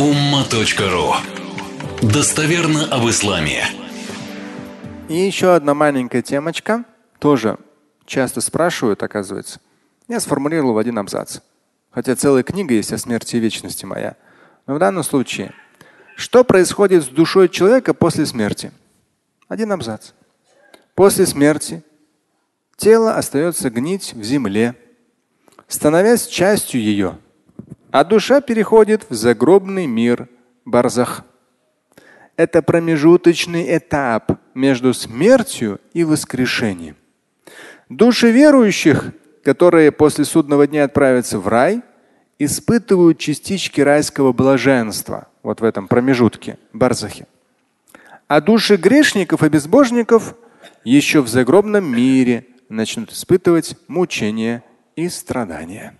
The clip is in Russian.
umma.ru Достоверно об исламе. И еще одна маленькая темочка, тоже часто спрашивают, оказывается. Я сформулировал в один абзац. Хотя целая книга есть о смерти и вечности моя. Но в данном случае, что происходит с душой человека после смерти? Один абзац. После смерти тело остается гнить в земле, становясь частью ее – а душа переходит в загробный мир барзах. Это промежуточный этап между смертью и воскрешением. Души верующих, которые после судного дня отправятся в рай, испытывают частички райского блаженства вот в этом промежутке, барзахе. А души грешников и безбожников еще в загробном мире начнут испытывать мучения и страдания.